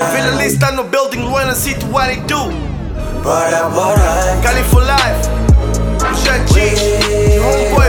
Vila está no building, when I see what I do. Bora, bora. Cali for life. Já diz, homeboy,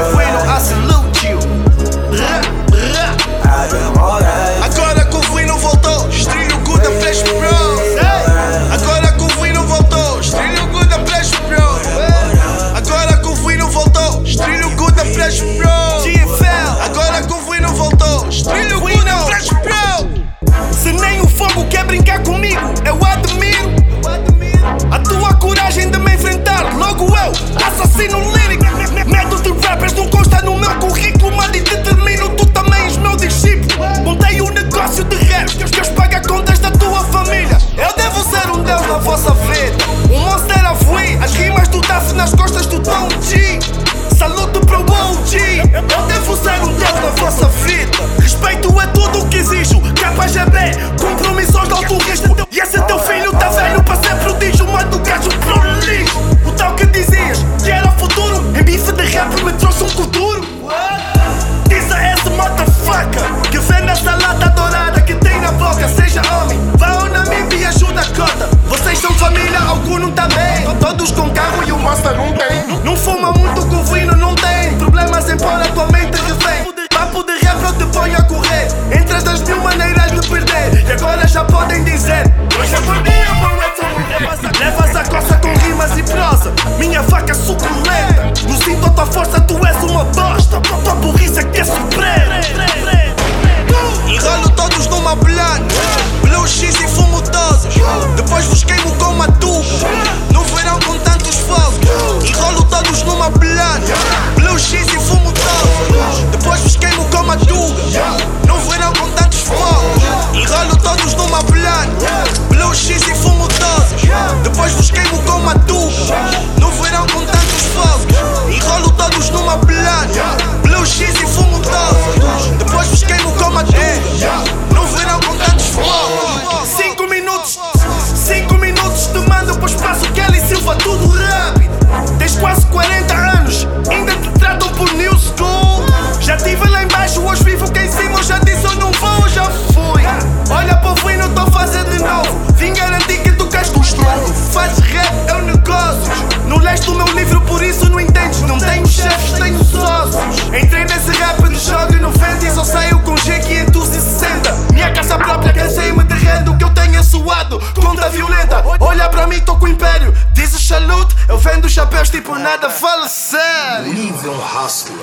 dos chapéus, tipo nada, é. fala sério. Luiz é um hustler,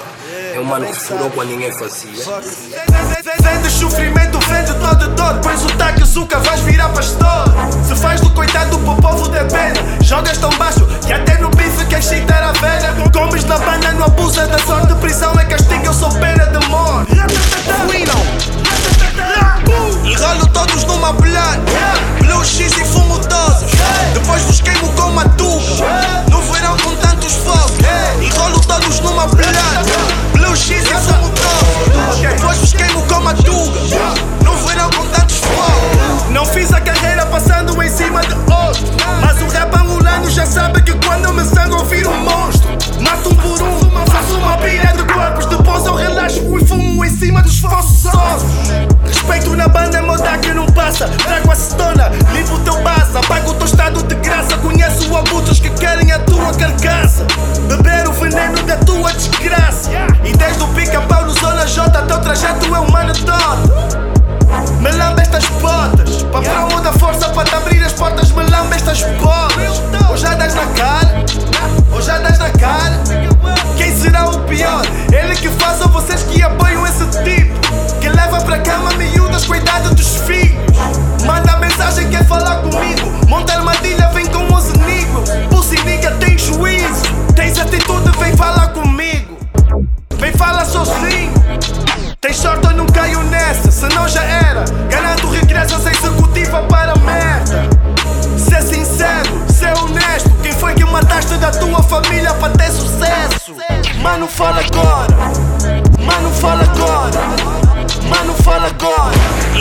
é um mano que furou quando ninguém fazia. Vende sofrimento, vende todo dor. Pões o taque, nunca vais virar pastor. Se faz do coitado pro povo de. Jogas tão baixo que até no bife quer cheitar a velha. Comes na banha, não abusa é da sorte. Prisão é castigo, eu sou pena de morte. Enrolo todos numa plana.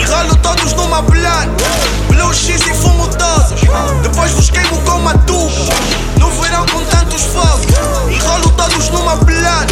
ralo todos numa plana, Blue X e fumo doses Depois vos queimo com uma tuba. No verão com tantos fogos. Enrolo todos numa plana.